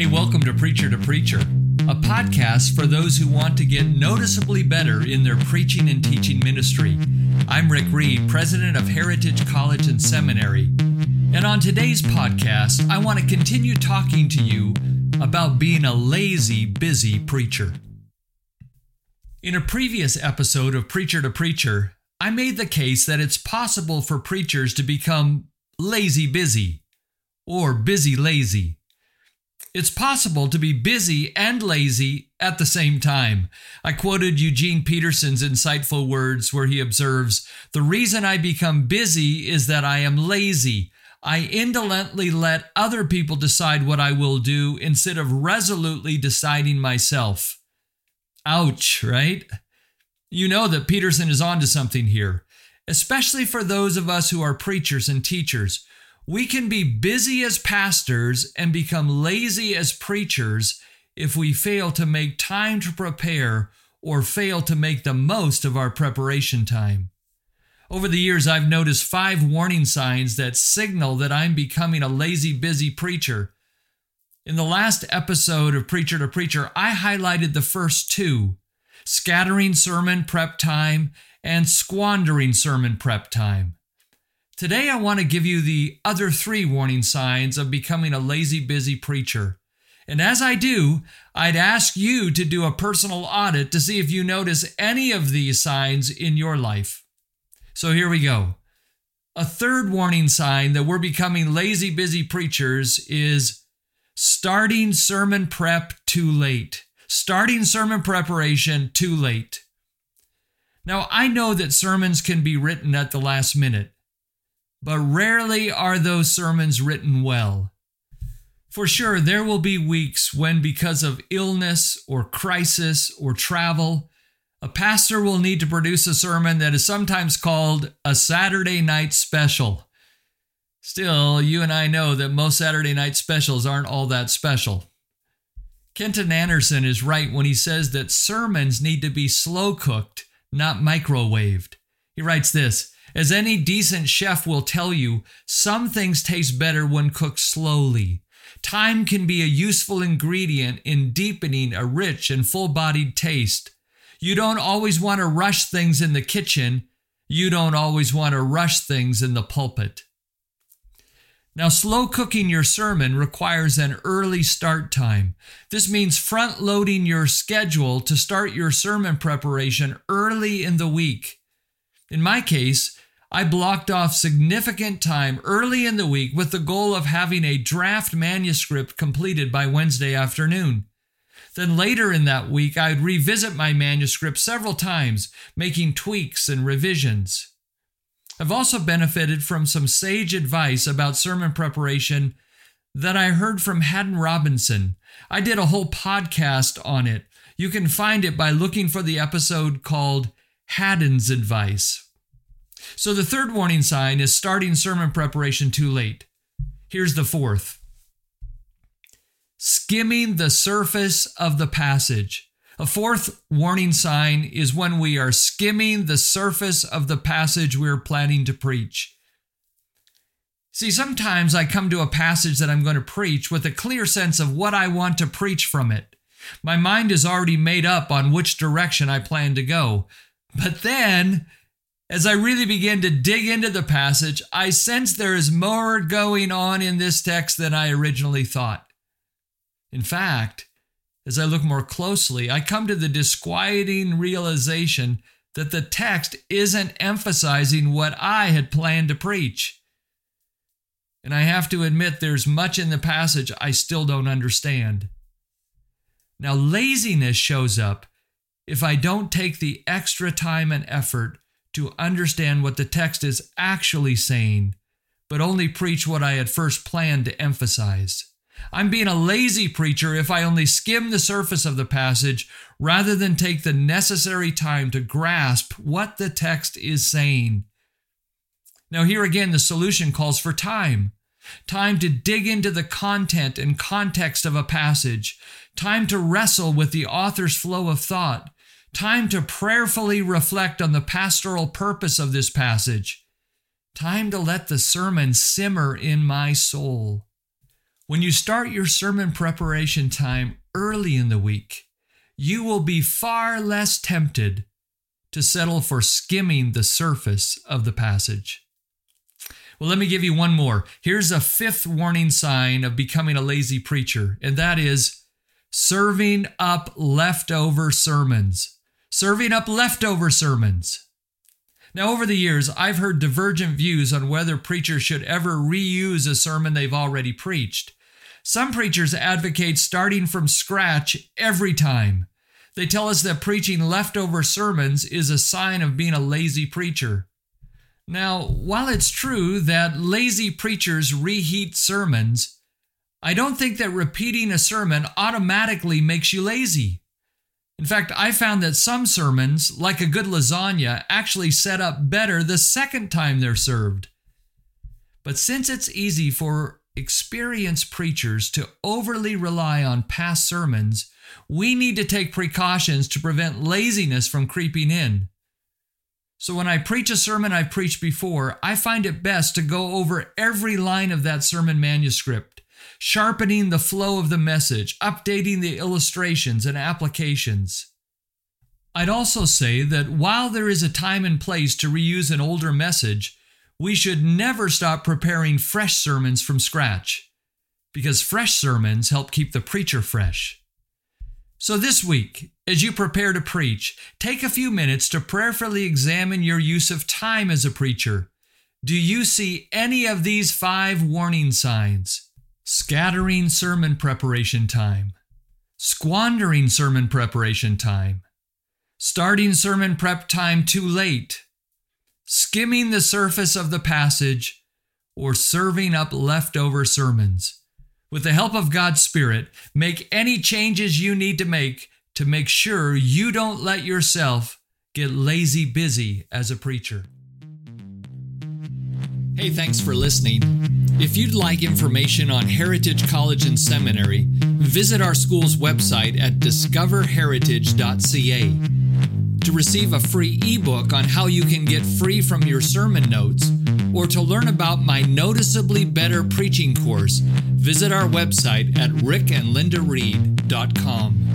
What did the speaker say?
Hey, welcome to Preacher to Preacher, a podcast for those who want to get noticeably better in their preaching and teaching ministry. I'm Rick Reed, president of Heritage College and Seminary. And on today's podcast, I want to continue talking to you about being a lazy, busy preacher. In a previous episode of Preacher to Preacher, I made the case that it's possible for preachers to become lazy busy or busy lazy. It's possible to be busy and lazy at the same time. I quoted Eugene Peterson's insightful words where he observes The reason I become busy is that I am lazy. I indolently let other people decide what I will do instead of resolutely deciding myself. Ouch, right? You know that Peterson is onto something here, especially for those of us who are preachers and teachers. We can be busy as pastors and become lazy as preachers if we fail to make time to prepare or fail to make the most of our preparation time. Over the years, I've noticed five warning signs that signal that I'm becoming a lazy, busy preacher. In the last episode of Preacher to Preacher, I highlighted the first two scattering sermon prep time and squandering sermon prep time. Today, I want to give you the other three warning signs of becoming a lazy, busy preacher. And as I do, I'd ask you to do a personal audit to see if you notice any of these signs in your life. So here we go. A third warning sign that we're becoming lazy, busy preachers is starting sermon prep too late. Starting sermon preparation too late. Now, I know that sermons can be written at the last minute but rarely are those sermons written well. For sure, there will be weeks when, because of illness or crisis or travel, a pastor will need to produce a sermon that is sometimes called a Saturday night special. Still, you and I know that most Saturday night specials aren't all that special. Kenton Anderson is right when he says that sermons need to be slow cooked, not microwaved. He writes this as any decent chef will tell you, some things taste better when cooked slowly. Time can be a useful ingredient in deepening a rich and full bodied taste. You don't always want to rush things in the kitchen. You don't always want to rush things in the pulpit. Now, slow cooking your sermon requires an early start time. This means front loading your schedule to start your sermon preparation early in the week. In my case, I blocked off significant time early in the week with the goal of having a draft manuscript completed by Wednesday afternoon. Then later in that week, I'd revisit my manuscript several times, making tweaks and revisions. I've also benefited from some sage advice about sermon preparation that I heard from Haddon Robinson. I did a whole podcast on it. You can find it by looking for the episode called Haddon's Advice. So the third warning sign is starting sermon preparation too late. Here's the fourth skimming the surface of the passage. A fourth warning sign is when we are skimming the surface of the passage we're planning to preach. See, sometimes I come to a passage that I'm going to preach with a clear sense of what I want to preach from it. My mind is already made up on which direction I plan to go. But then as I really begin to dig into the passage, I sense there is more going on in this text than I originally thought. In fact, as I look more closely, I come to the disquieting realization that the text isn't emphasizing what I had planned to preach. And I have to admit, there's much in the passage I still don't understand. Now, laziness shows up if I don't take the extra time and effort to understand what the text is actually saying, but only preach what I had first planned to emphasize. I'm being a lazy preacher if I only skim the surface of the passage rather than take the necessary time to grasp what the text is saying. Now, here again, the solution calls for time time to dig into the content and context of a passage, time to wrestle with the author's flow of thought, time to prayerfully reflect on the pastoral purpose of this passage, time to let the sermon simmer in my soul. When you start your sermon preparation time early in the week, you will be far less tempted to settle for skimming the surface of the passage. Well, let me give you one more. Here's a fifth warning sign of becoming a lazy preacher, and that is serving up leftover sermons. Serving up leftover sermons. Now, over the years, I've heard divergent views on whether preachers should ever reuse a sermon they've already preached. Some preachers advocate starting from scratch every time. They tell us that preaching leftover sermons is a sign of being a lazy preacher. Now, while it's true that lazy preachers reheat sermons, I don't think that repeating a sermon automatically makes you lazy. In fact, I found that some sermons, like a good lasagna, actually set up better the second time they're served. But since it's easy for experienced preachers to overly rely on past sermons, we need to take precautions to prevent laziness from creeping in. So, when I preach a sermon I've preached before, I find it best to go over every line of that sermon manuscript, sharpening the flow of the message, updating the illustrations and applications. I'd also say that while there is a time and place to reuse an older message, we should never stop preparing fresh sermons from scratch, because fresh sermons help keep the preacher fresh. So, this week, as you prepare to preach, take a few minutes to prayerfully examine your use of time as a preacher. Do you see any of these five warning signs? Scattering sermon preparation time, squandering sermon preparation time, starting sermon prep time too late, skimming the surface of the passage, or serving up leftover sermons with the help of God's Spirit, make any changes you need to make to make sure you don't let yourself get lazy busy as a preacher. Hey, thanks for listening. If you'd like information on Heritage College and Seminary, visit our school's website at discoverheritage.ca. To receive a free ebook on how you can get free from your sermon notes, or to learn about my Noticeably Better Preaching course, visit our website at rickandlindareed.com.